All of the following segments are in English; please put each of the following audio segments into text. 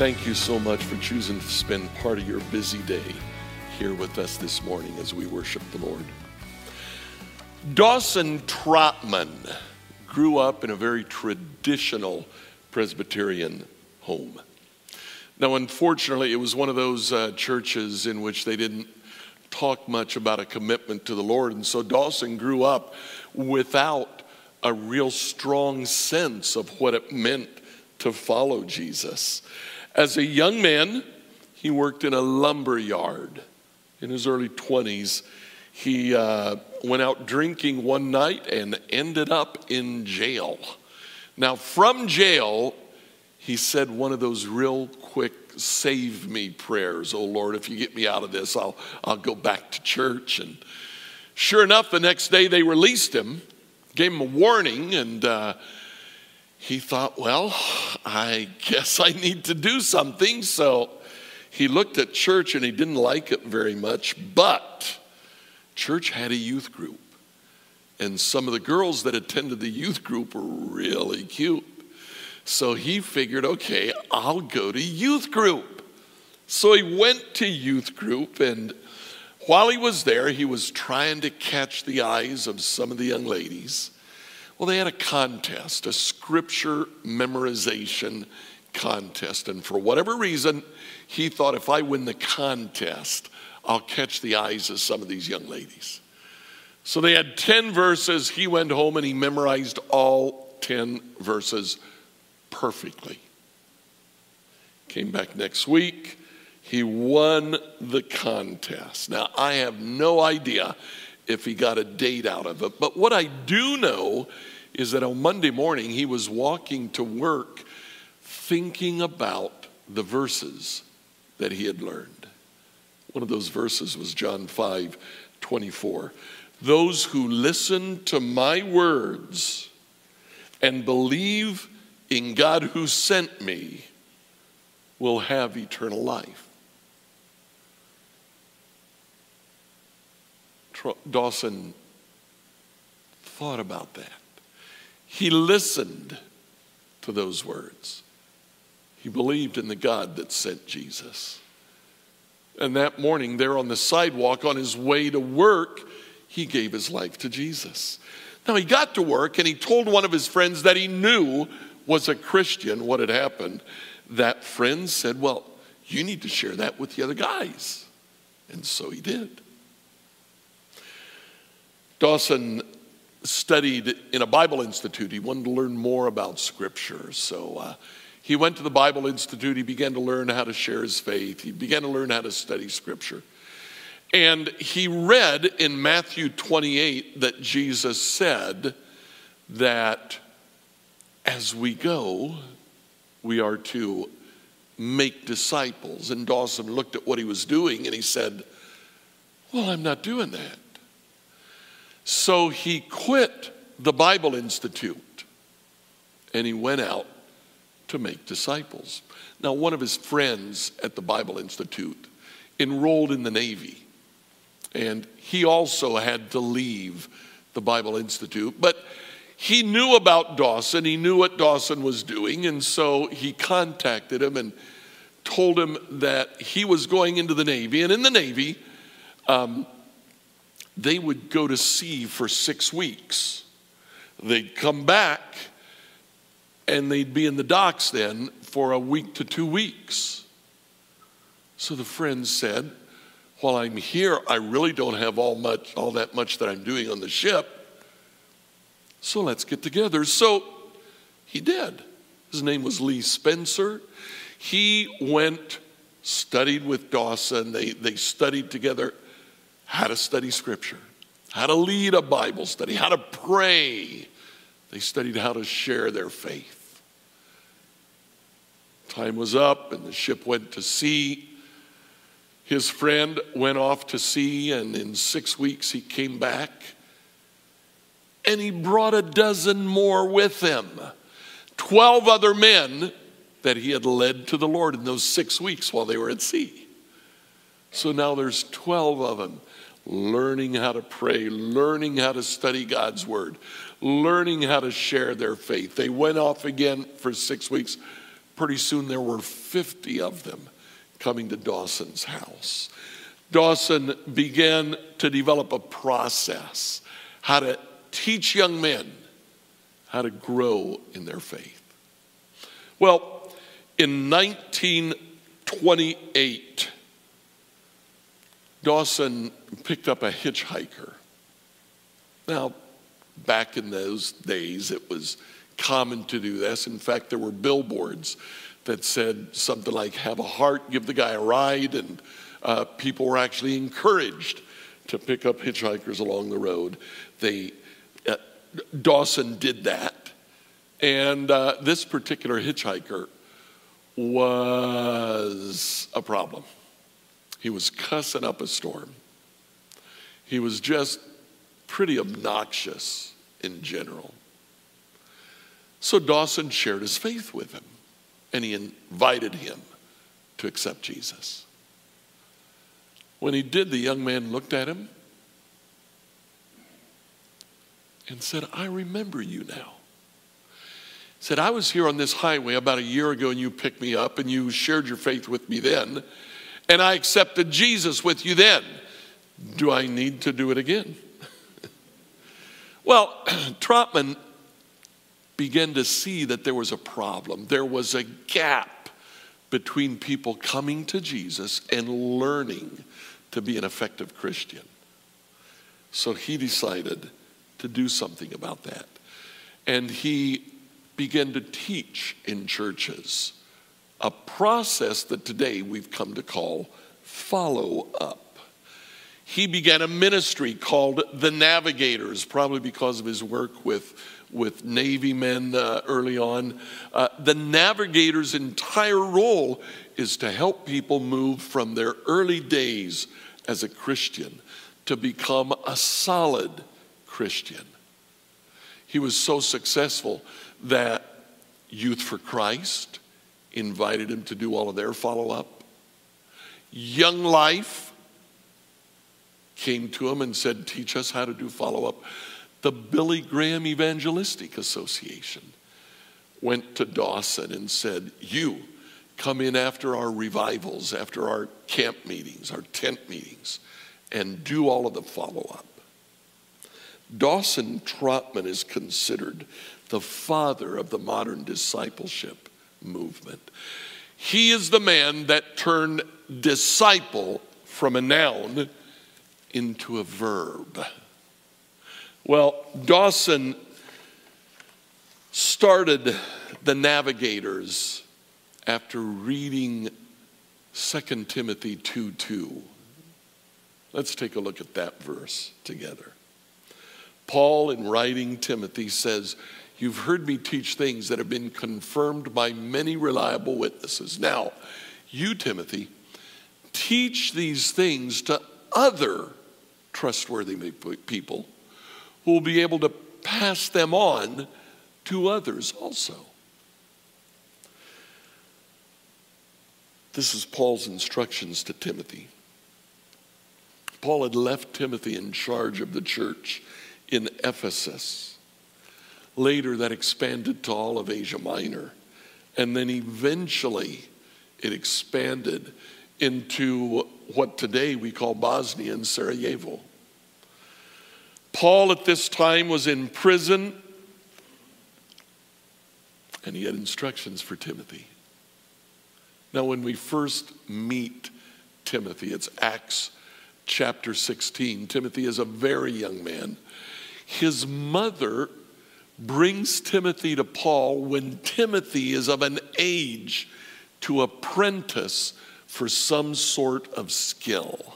Thank you so much for choosing to spend part of your busy day here with us this morning as we worship the Lord. Dawson Trotman grew up in a very traditional Presbyterian home. Now, unfortunately, it was one of those uh, churches in which they didn't talk much about a commitment to the Lord. And so Dawson grew up without a real strong sense of what it meant to follow Jesus. As a young man, he worked in a lumber yard. In his early 20s, he uh, went out drinking one night and ended up in jail. Now, from jail, he said one of those real quick save me prayers. Oh Lord, if you get me out of this, I'll, I'll go back to church. And sure enough, the next day they released him, gave him a warning, and uh, he thought, well, I guess I need to do something. So he looked at church and he didn't like it very much, but church had a youth group. And some of the girls that attended the youth group were really cute. So he figured, okay, I'll go to youth group. So he went to youth group, and while he was there, he was trying to catch the eyes of some of the young ladies. Well, they had a contest, a scripture memorization contest. And for whatever reason, he thought if I win the contest, I'll catch the eyes of some of these young ladies. So they had 10 verses. He went home and he memorized all 10 verses perfectly. Came back next week. He won the contest. Now, I have no idea if he got a date out of it, but what I do know is that on Monday morning he was walking to work thinking about the verses that he had learned. One of those verses was John 5 24. Those who listen to my words and believe in God who sent me will have eternal life. Dawson thought about that. He listened to those words. He believed in the God that sent Jesus. And that morning, there on the sidewalk on his way to work, he gave his life to Jesus. Now, he got to work and he told one of his friends that he knew was a Christian what had happened. That friend said, Well, you need to share that with the other guys. And so he did. Dawson studied in a Bible Institute. He wanted to learn more about Scripture. So uh, he went to the Bible Institute. He began to learn how to share his faith. He began to learn how to study Scripture. And he read in Matthew 28 that Jesus said that as we go, we are to make disciples. And Dawson looked at what he was doing and he said, Well, I'm not doing that. So he quit the Bible Institute and he went out to make disciples. Now, one of his friends at the Bible Institute enrolled in the Navy, and he also had to leave the Bible Institute. But he knew about Dawson, he knew what Dawson was doing, and so he contacted him and told him that he was going into the Navy. And in the Navy, um, they would go to sea for six weeks. They'd come back and they'd be in the docks then for a week to two weeks. So the friend said, While I'm here, I really don't have all, much, all that much that I'm doing on the ship. So let's get together. So he did. His name was Les Spencer. He went, studied with Dawson. They, they studied together how to study scripture, how to lead a Bible study, how to pray. They studied how to share their faith. Time was up, and the ship went to sea. His friend went off to sea, and in six weeks he came back. And he brought a dozen more with him 12 other men that he had led to the Lord in those six weeks while they were at sea. So now there's 12 of them learning how to pray, learning how to study God's word, learning how to share their faith. They went off again for six weeks. Pretty soon there were 50 of them coming to Dawson's house. Dawson began to develop a process how to teach young men how to grow in their faith. Well, in 1928, Dawson picked up a hitchhiker. Now, back in those days, it was common to do this. In fact, there were billboards that said something like, Have a heart, give the guy a ride. And uh, people were actually encouraged to pick up hitchhikers along the road. They, uh, Dawson did that. And uh, this particular hitchhiker was a problem. He was cussing up a storm. He was just pretty obnoxious in general. So Dawson shared his faith with him and he invited him to accept Jesus. When he did, the young man looked at him and said, I remember you now. He said, I was here on this highway about a year ago and you picked me up and you shared your faith with me then, and I accepted Jesus with you then. Do I need to do it again? well, Trotman began to see that there was a problem. There was a gap between people coming to Jesus and learning to be an effective Christian. So he decided to do something about that. And he began to teach in churches a process that today we've come to call follow up. He began a ministry called The Navigators, probably because of his work with with Navy men uh, early on. Uh, the navigator's entire role is to help people move from their early days as a Christian to become a solid Christian. He was so successful that Youth for Christ invited him to do all of their follow up. Young Life came to him and said, Teach us how to do follow up the Billy Graham Evangelistic Association went to Dawson and said, You come in after our revivals, after our camp meetings, our tent meetings, and do all of the follow up. Dawson Trotman is considered the father of the modern discipleship movement. He is the man that turned disciple from a noun into a verb. Well, Dawson started the Navigators after reading 2 Timothy 2 2. Let's take a look at that verse together. Paul, in writing Timothy, says, You've heard me teach things that have been confirmed by many reliable witnesses. Now, you, Timothy, teach these things to other trustworthy people who will be able to pass them on to others also. This is Paul's instructions to Timothy. Paul had left Timothy in charge of the church in Ephesus. Later, that expanded to all of Asia Minor. And then eventually, it expanded into what today we call Bosnia and Sarajevo. Paul at this time was in prison and he had instructions for Timothy. Now, when we first meet Timothy, it's Acts chapter 16. Timothy is a very young man. His mother brings Timothy to Paul when Timothy is of an age to apprentice for some sort of skill.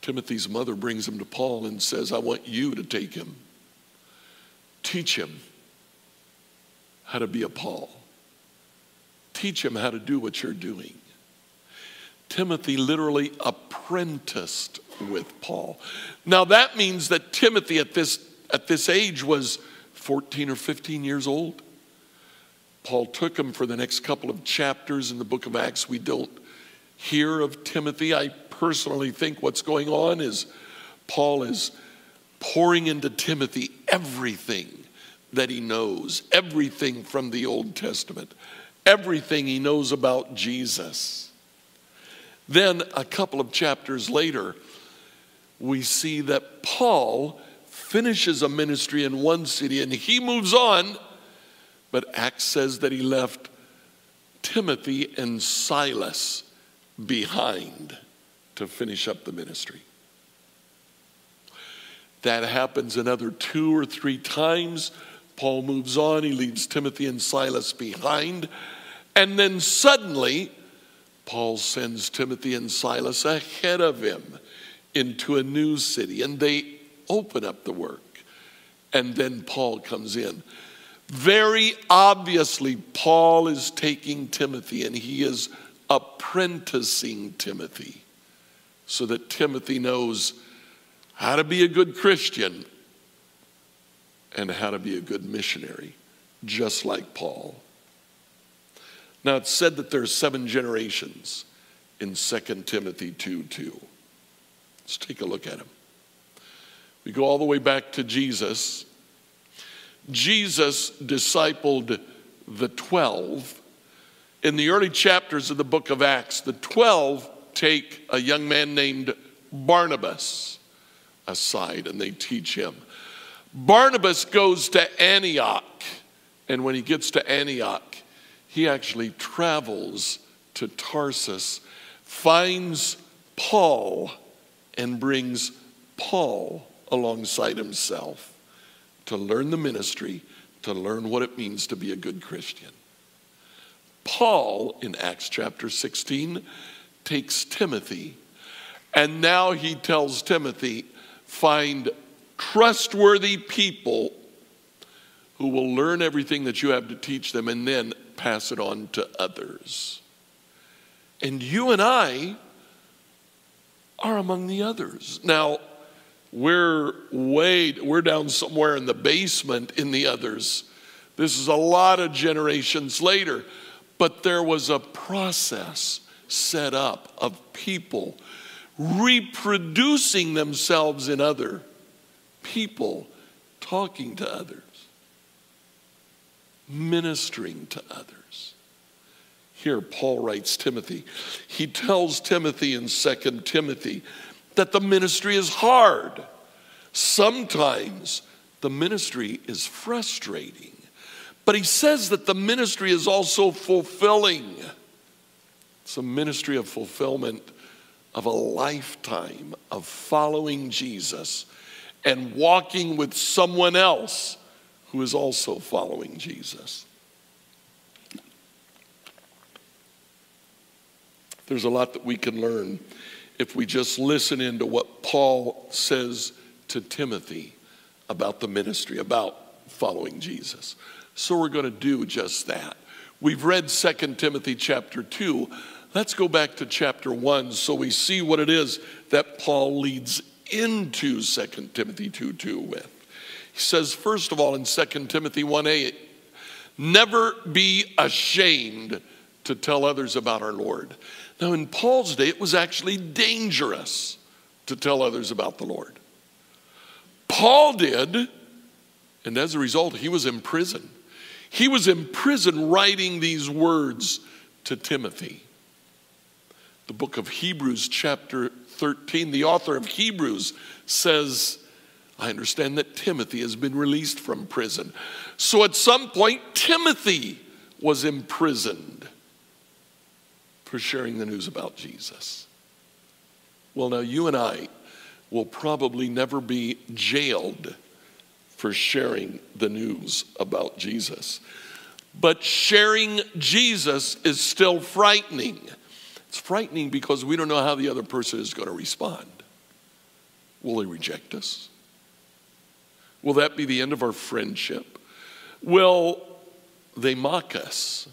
Timothy's mother brings him to Paul and says, I want you to take him, teach him how to be a Paul. teach him how to do what you're doing. Timothy literally apprenticed with Paul. Now that means that Timothy at this, at this age was 14 or 15 years old. Paul took him for the next couple of chapters in the book of Acts. We don't hear of Timothy. I personally think what's going on is Paul is pouring into Timothy everything that he knows, everything from the Old Testament, everything he knows about Jesus. Then, a couple of chapters later, we see that Paul finishes a ministry in one city and he moves on, but Acts says that he left Timothy and Silas behind to finish up the ministry. That happens another two or three times. Paul moves on, he leaves Timothy and Silas behind, and then suddenly, Paul sends Timothy and Silas ahead of him into a new city, and they open up the work. And then Paul comes in. Very obviously, Paul is taking Timothy and he is apprenticing Timothy so that Timothy knows how to be a good Christian and how to be a good missionary, just like Paul. Now, it's said that there are seven generations in 2 Timothy 2 2. Let's take a look at them. We go all the way back to Jesus. Jesus discipled the 12. In the early chapters of the book of Acts, the 12 take a young man named Barnabas aside and they teach him. Barnabas goes to Antioch, and when he gets to Antioch, he actually travels to Tarsus, finds Paul, and brings Paul alongside himself to learn the ministry, to learn what it means to be a good Christian. Paul, in Acts chapter 16, takes Timothy, and now he tells Timothy, find trustworthy people who will learn everything that you have to teach them and then pass it on to others. And you and I are among the others. Now, we're way, we're down somewhere in the basement in the others. This is a lot of generations later, but there was a process set up of people reproducing themselves in other people, talking to others, ministering to others. Here, Paul writes Timothy. He tells Timothy in 2 Timothy that the ministry is hard. Sometimes the ministry is frustrating. But he says that the ministry is also fulfilling. It's a ministry of fulfillment of a lifetime of following Jesus and walking with someone else who is also following Jesus. There's a lot that we can learn if we just listen into what Paul says to Timothy about the ministry, about following Jesus. So we're going to do just that. We've read 2 Timothy chapter 2. Let's go back to chapter 1 so we see what it is that Paul leads into 2 Timothy 2 2 with. He says, first of all, in 2 Timothy 1 8, never be ashamed to tell others about our Lord. Now, in Paul's day, it was actually dangerous to tell others about the Lord. Paul did, and as a result, he was in prison. He was in prison writing these words to Timothy. The book of Hebrews, chapter 13, the author of Hebrews says, I understand that Timothy has been released from prison. So at some point, Timothy was imprisoned for sharing the news about Jesus. Well, now you and I will probably never be jailed for sharing the news about Jesus. But sharing Jesus is still frightening. It's frightening because we don't know how the other person is going to respond. Will they reject us? Will that be the end of our friendship? Will they mock us?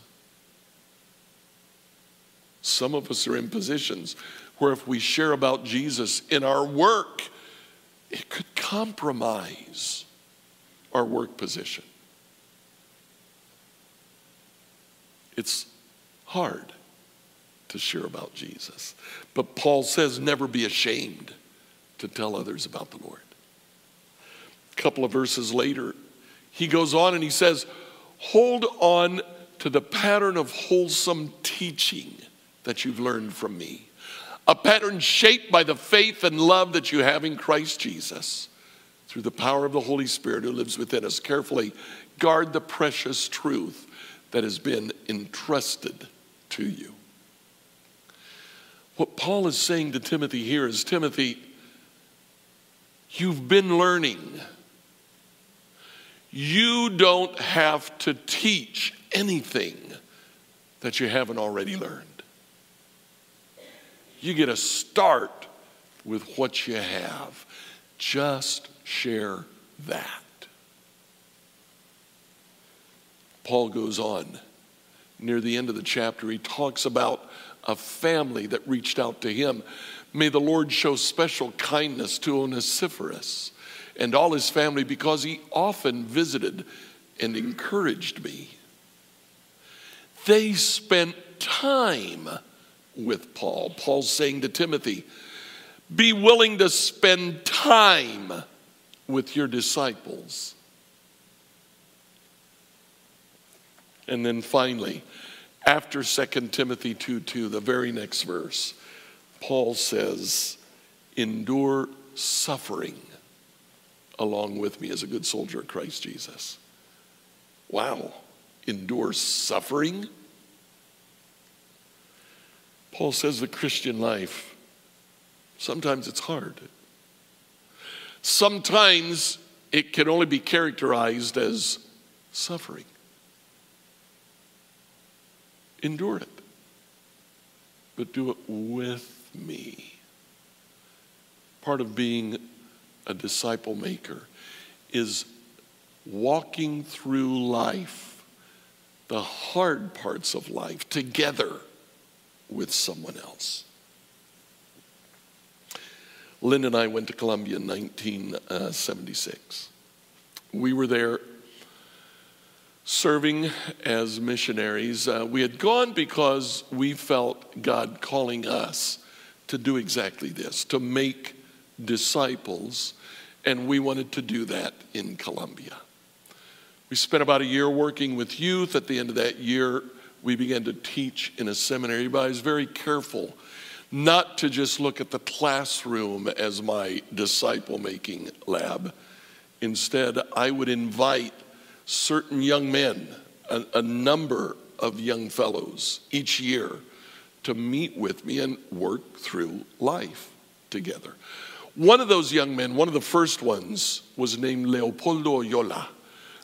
Some of us are in positions where if we share about Jesus in our work, it could compromise our work position. It's hard to share about Jesus. But Paul says, never be ashamed to tell others about the Lord. A couple of verses later, he goes on and he says, Hold on to the pattern of wholesome teaching that you've learned from me, a pattern shaped by the faith and love that you have in Christ Jesus. Through the power of the Holy Spirit who lives within us, carefully guard the precious truth that has been entrusted to you. What Paul is saying to Timothy here is Timothy, you've been learning. You don't have to teach anything that you haven't already learned. You get a start with what you have. Just share that. Paul goes on. Near the end of the chapter, he talks about a family that reached out to him. May the Lord show special kindness to Onesiphorus and all his family because he often visited and encouraged me. They spent time with Paul. Paul's saying to Timothy, be willing to spend time with your disciples. And then finally, after 2 Timothy 2 2, the very next verse, Paul says, Endure suffering along with me as a good soldier of Christ Jesus. Wow, endure suffering? Paul says the Christian life, sometimes it's hard. Sometimes it can only be characterized as suffering. Endure it, but do it with me. Part of being a disciple maker is walking through life, the hard parts of life, together with someone else. Lynn and I went to Colombia in 1976. We were there serving as missionaries. Uh, we had gone because we felt God calling us to do exactly this, to make disciples, and we wanted to do that in Colombia. We spent about a year working with youth. At the end of that year, we began to teach in a seminary, but I was very careful not to just look at the classroom as my disciple making lab. Instead, I would invite certain young men, a, a number of young fellows each year to meet with me and work through life together. One of those young men, one of the first ones, was named Leopoldo Oyola.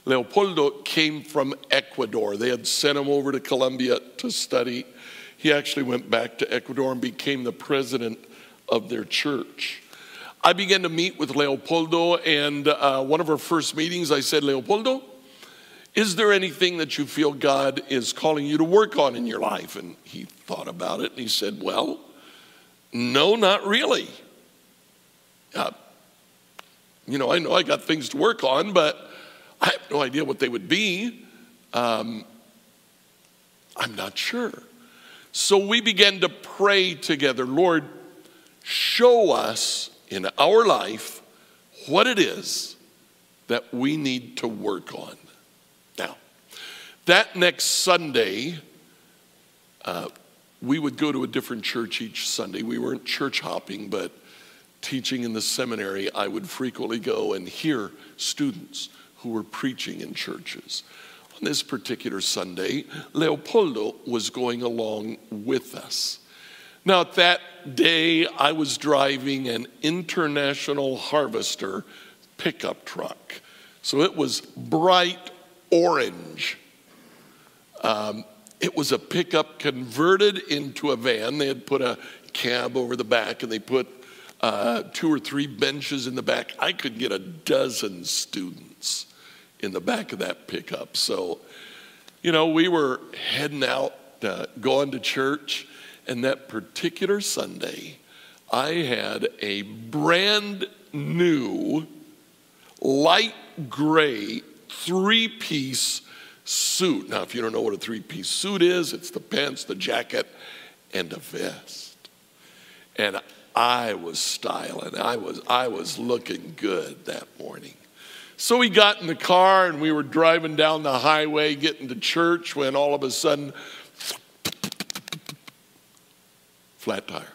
Leopoldo came from Ecuador. They had sent him over to Colombia to study. He actually went back to Ecuador and became the president of their church. I began to meet with Leopoldo, and uh, one of our first meetings, I said, Leopoldo, is there anything that you feel God is calling you to work on in your life? And he thought about it and he said, Well, no, not really. Uh, you know, I know I got things to work on, but I have no idea what they would be. Um, I'm not sure. So we began to pray together Lord, show us in our life what it is that we need to work on. Now, that next Sunday, uh, we would go to a different church each Sunday. We weren't church hopping, but teaching in the seminary, I would frequently go and hear students who were preaching in churches. On this particular Sunday, Leopoldo was going along with us. Now, at that day, I was driving an international harvester pickup truck. So it was bright orange. Um, it was a pickup converted into a van. They had put a cab over the back and they put uh, two or three benches in the back. I could get a dozen students in the back of that pickup. So, you know, we were heading out, uh, going to church, And that particular Sunday, I had a brand new light gray three piece suit. Now, if you don't know what a three piece suit is, it's the pants, the jacket, and a vest. And I was styling. I was, I was looking good that morning. So we got in the car and we were driving down the highway getting to church when all of a sudden, flat tire.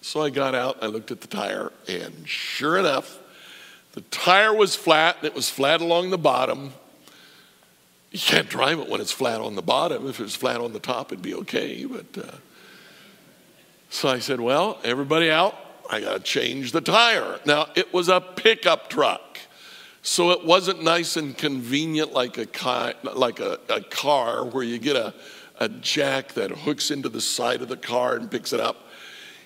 So I got out, I looked at the tire, and sure enough, the tire was flat and it was flat along the bottom. You can't drive it when it's flat on the bottom. If it was flat on the top, it'd be okay. But uh, so I said, "Well, everybody out. I got to change the tire." Now it was a pickup truck, so it wasn't nice and convenient like a car, like a, a car where you get a, a jack that hooks into the side of the car and picks it up.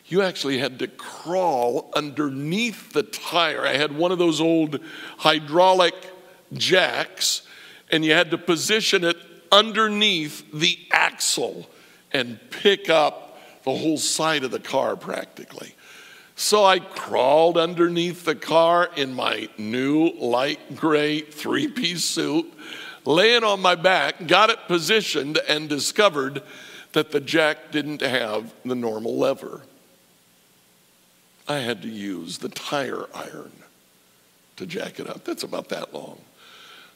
You actually had to crawl underneath the tire. I had one of those old hydraulic jacks and you had to position it underneath the axle and pick up the whole side of the car practically. So I crawled underneath the car in my new light gray three piece suit, laying on my back, got it positioned, and discovered that the jack didn't have the normal lever. I had to use the tire iron to jack it up. That's about that long.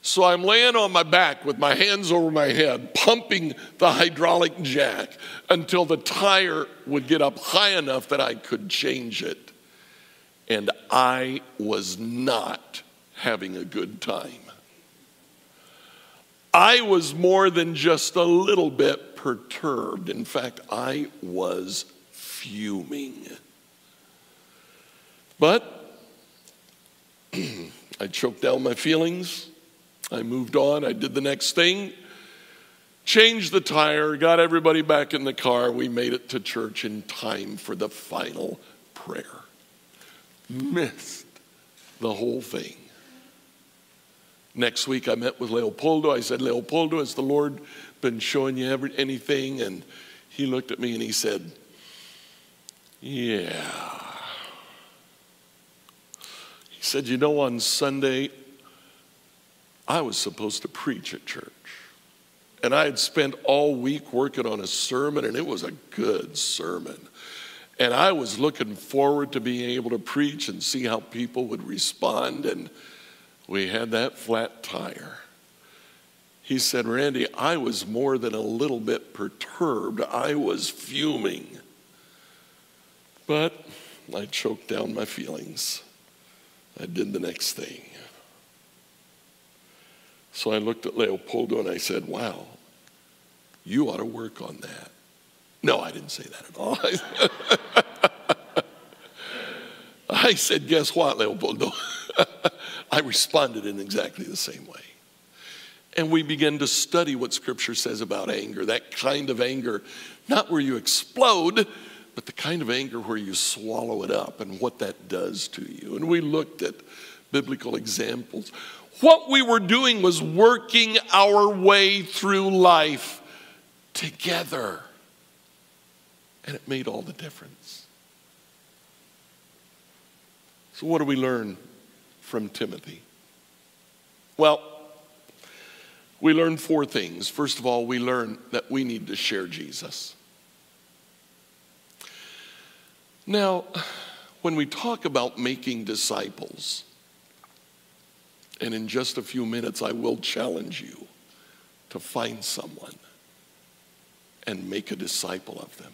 So I'm laying on my back with my hands over my head, pumping the hydraulic jack until the tire would get up high enough that I could change it. And I was not having a good time. I was more than just a little bit perturbed. In fact, I was fuming. But I choked down my feelings. I moved on. I did the next thing, changed the tire, got everybody back in the car. We made it to church in time for the final prayer. Missed the whole thing. Next week, I met with Leopoldo. I said, Leopoldo, has the Lord been showing you ever, anything? And he looked at me and he said, Yeah. He said, You know, on Sunday, I was supposed to preach at church. And I had spent all week working on a sermon, and it was a good sermon. And I was looking forward to being able to preach and see how people would respond. And we had that flat tire. He said, Randy, I was more than a little bit perturbed. I was fuming. But I choked down my feelings. I did the next thing. So I looked at Leopoldo and I said, Wow, you ought to work on that. No, I didn't say that at all. I said, Guess what, Leopoldo? I responded in exactly the same way. And we began to study what Scripture says about anger that kind of anger, not where you explode, but the kind of anger where you swallow it up and what that does to you. And we looked at biblical examples. What we were doing was working our way through life together. And it made all the difference. So, what do we learn from Timothy? Well, we learn four things. First of all, we learn that we need to share Jesus. Now, when we talk about making disciples, and in just a few minutes, I will challenge you to find someone and make a disciple of them.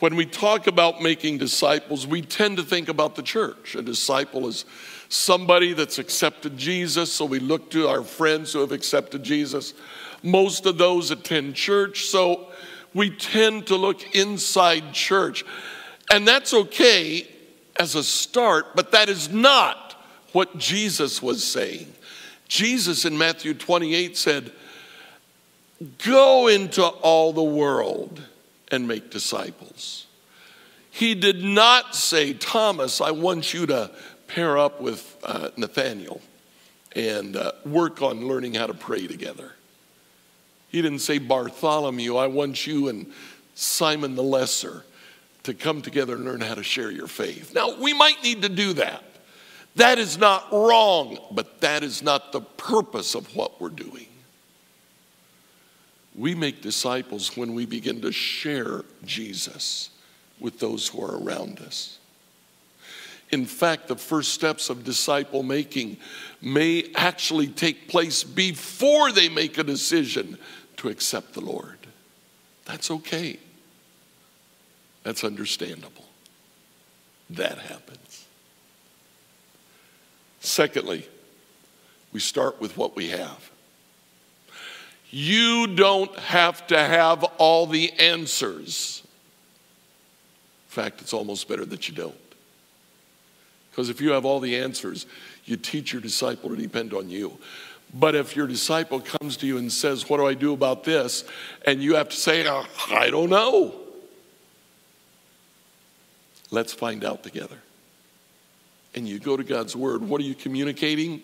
When we talk about making disciples, we tend to think about the church. A disciple is somebody that's accepted Jesus, so we look to our friends who have accepted Jesus. Most of those attend church, so we tend to look inside church. And that's okay as a start, but that is not what Jesus was saying. Jesus in Matthew 28 said, Go into all the world and make disciples. He did not say, Thomas, I want you to pair up with uh, Nathaniel and uh, work on learning how to pray together. He didn't say, Bartholomew, I want you and Simon the Lesser to come together and learn how to share your faith. Now, we might need to do that. That is not wrong, but that is not the purpose of what we're doing. We make disciples when we begin to share Jesus with those who are around us. In fact, the first steps of disciple making may actually take place before they make a decision to accept the Lord. That's okay. That's understandable. That happens. Secondly, we start with what we have. You don't have to have all the answers. In fact, it's almost better that you don't. Because if you have all the answers, you teach your disciple to depend on you. But if your disciple comes to you and says, What do I do about this? and you have to say, oh, I don't know. Let's find out together. And you go to God's Word. What are you communicating?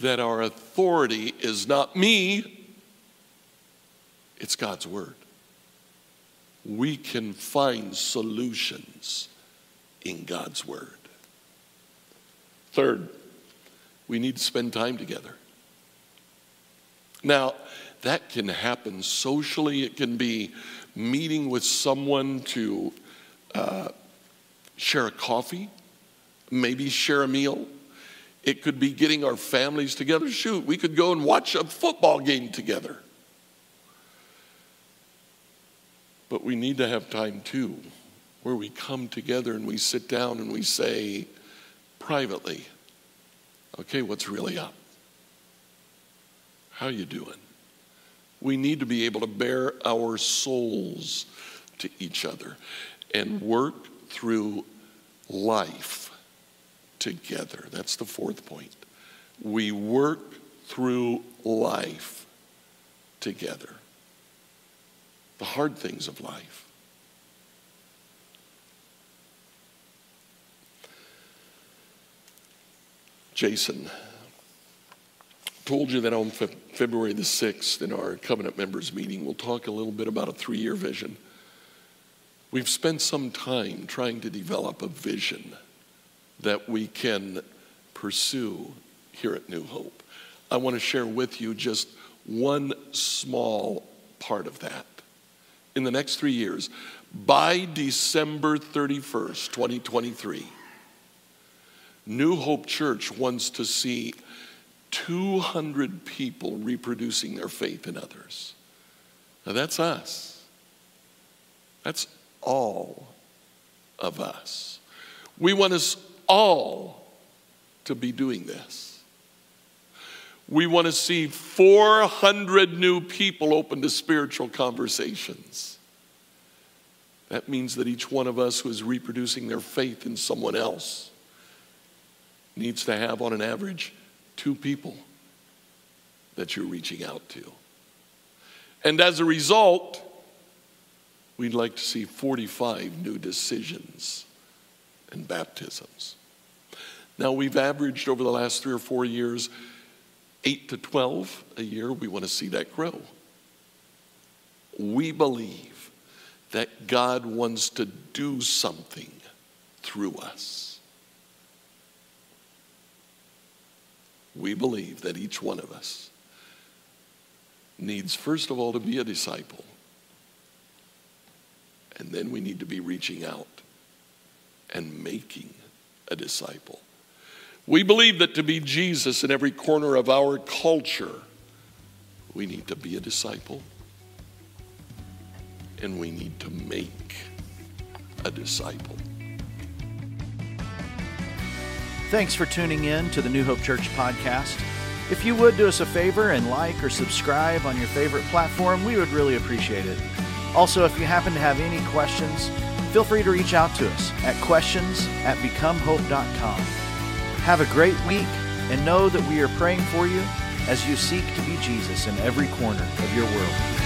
That our authority is not me, it's God's Word. We can find solutions in God's Word. Third, we need to spend time together. Now, that can happen socially, it can be meeting with someone to uh, share a coffee, maybe share a meal. It could be getting our families together. Shoot, we could go and watch a football game together. But we need to have time too, where we come together and we sit down and we say, privately, okay, what's really up? How are you doing? We need to be able to bare our souls to each other and work through life together. That's the fourth point. We work through life together. The hard things of life. Jason told you that on fe- February the 6th in our covenant members meeting, we'll talk a little bit about a three year vision. We've spent some time trying to develop a vision that we can pursue here at New Hope. I want to share with you just one small part of that. In the next three years, by December 31st, 2023, New Hope Church wants to see 200 people reproducing their faith in others. Now that's us. That's all of us. We want us all to be doing this. We want to see 400 new people open to spiritual conversations. That means that each one of us who is reproducing their faith in someone else needs to have, on an average, two people that you're reaching out to. And as a result, we'd like to see 45 new decisions and baptisms. Now, we've averaged over the last three or four years 8 to 12 a year. We want to see that grow. We believe that God wants to do something through us. we believe that each one of us needs, first of all, to be a disciple. And then we need to be reaching out and making a disciple. We believe that to be Jesus in every corner of our culture, we need to be a disciple and we need to make a disciple. Thanks for tuning in to the New Hope Church podcast. If you would do us a favor and like or subscribe on your favorite platform, we would really appreciate it. Also, if you happen to have any questions, feel free to reach out to us at questions at becomehope.com. Have a great week and know that we are praying for you as you seek to be Jesus in every corner of your world.